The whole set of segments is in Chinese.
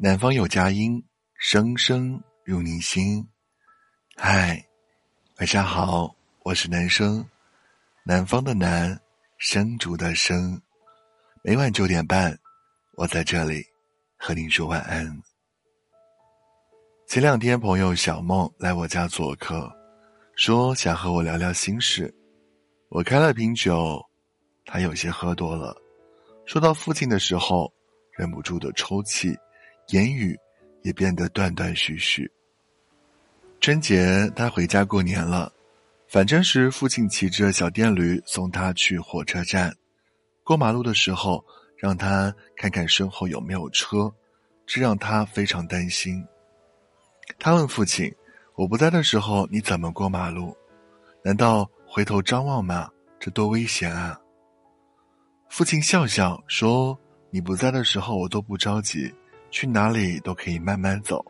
南方有佳音，声声入你心。嗨，晚上好，我是男生，南方的南，生竹的生。每晚九点半，我在这里和您说晚安。前两天，朋友小梦来我家做客，说想和我聊聊心事。我开了瓶酒，他有些喝多了。说到父亲的时候，忍不住的抽泣，言语也变得断断续续。春节他回家过年了，返程时父亲骑着小电驴送他去火车站。过马路的时候，让他看看身后有没有车，这让他非常担心。他问父亲：“我不在的时候你怎么过马路？难道回头张望吗？这多危险啊！”父亲笑笑说：“你不在的时候，我都不着急，去哪里都可以慢慢走。”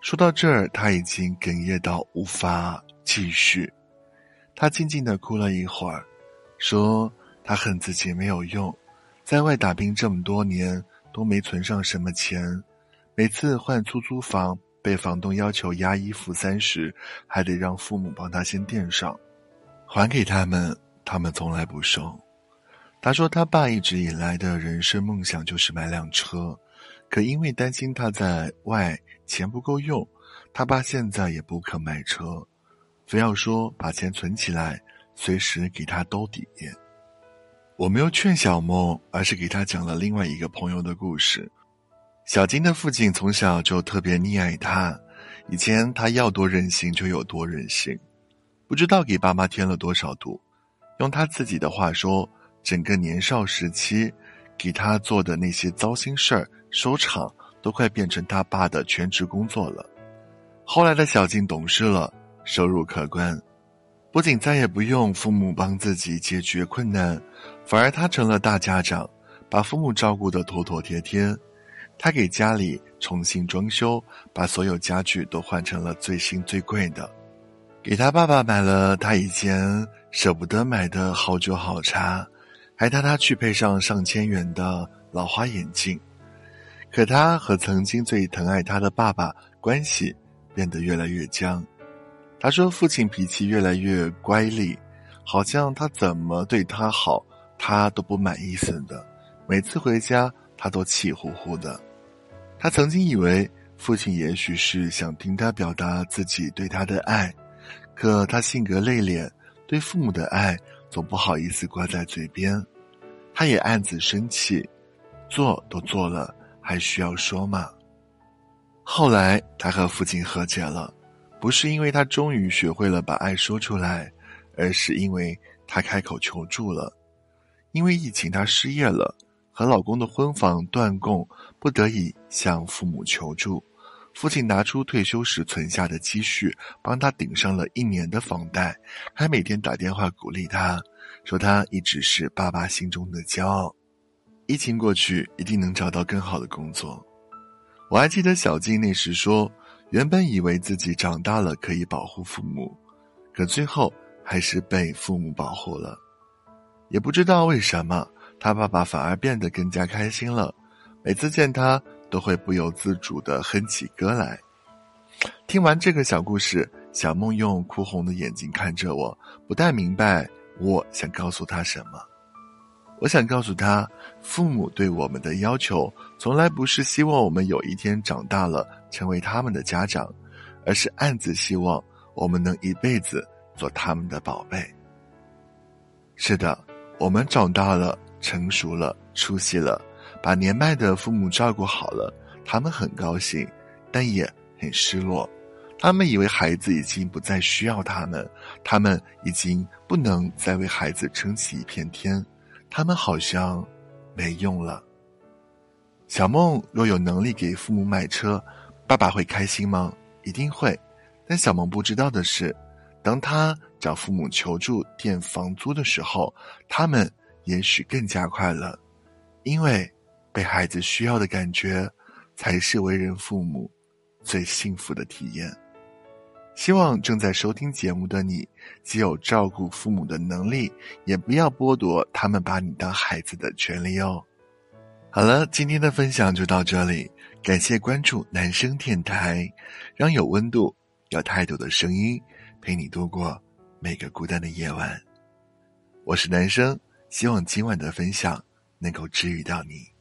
说到这儿，他已经哽咽到无法继续。他静静的哭了一会儿，说：“他恨自己没有用，在外打拼这么多年都没存上什么钱，每次换出租房被房东要求押一付三时，还得让父母帮他先垫上，还给他们，他们从来不收。”他说：“他爸一直以来的人生梦想就是买辆车，可因为担心他在外钱不够用，他爸现在也不肯买车，非要说把钱存起来，随时给他兜底。”我没有劝小梦，而是给他讲了另外一个朋友的故事。小金的父亲从小就特别溺爱他，以前他要多任性就有多任性，不知道给爸妈添了多少堵。用他自己的话说。整个年少时期，给他做的那些糟心事儿，收场都快变成他爸的全职工作了。后来的小静懂事了，收入可观，不仅再也不用父母帮自己解决困难，反而他成了大家长，把父母照顾得妥妥帖帖。他给家里重新装修，把所有家具都换成了最新最贵的，给他爸爸买了他以前舍不得买的好酒好茶。还带他去配上上千元的老花眼镜，可他和曾经最疼爱他的爸爸关系变得越来越僵。他说：“父亲脾气越来越乖戾，好像他怎么对他好，他都不满意似的。每次回家，他都气呼呼的。他曾经以为父亲也许是想听他表达自己对他的爱，可他性格内敛，对父母的爱。”总不好意思挂在嘴边，他也暗自生气，做都做了，还需要说吗？后来他和父亲和解了，不是因为他终于学会了把爱说出来，而是因为他开口求助了。因为疫情，他失业了，和老公的婚房断供，不得已向父母求助。父亲拿出退休时存下的积蓄，帮他顶上了一年的房贷，还每天打电话鼓励他，说他一直是爸爸心中的骄傲。疫情过去，一定能找到更好的工作。我还记得小静那时说，原本以为自己长大了可以保护父母，可最后还是被父母保护了。也不知道为什么，他爸爸反而变得更加开心了，每次见他。都会不由自主的哼起歌来。听完这个小故事，小梦用哭红的眼睛看着我，不太明白我想告诉他什么。我想告诉他，父母对我们的要求，从来不是希望我们有一天长大了成为他们的家长，而是暗自希望我们能一辈子做他们的宝贝。是的，我们长大了，成熟了，出息了。把年迈的父母照顾好了，他们很高兴，但也很失落。他们以为孩子已经不再需要他们，他们已经不能再为孩子撑起一片天，他们好像没用了。小梦若有能力给父母买车，爸爸会开心吗？一定会。但小梦不知道的是，当他找父母求助垫房租的时候，他们也许更加快乐，因为。被孩子需要的感觉才是为人父母最幸福的体验。希望正在收听节目的你既有照顾父母的能力也不要剥夺他们把你当孩子的权利哦。好了今天的分享就到这里感谢关注男生电台让有温度有态度的声音陪你度过每个孤单的夜晚。我是男生希望今晚的分享能够治愈到你。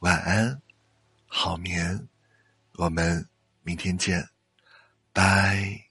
晚安好眠我们明天见拜。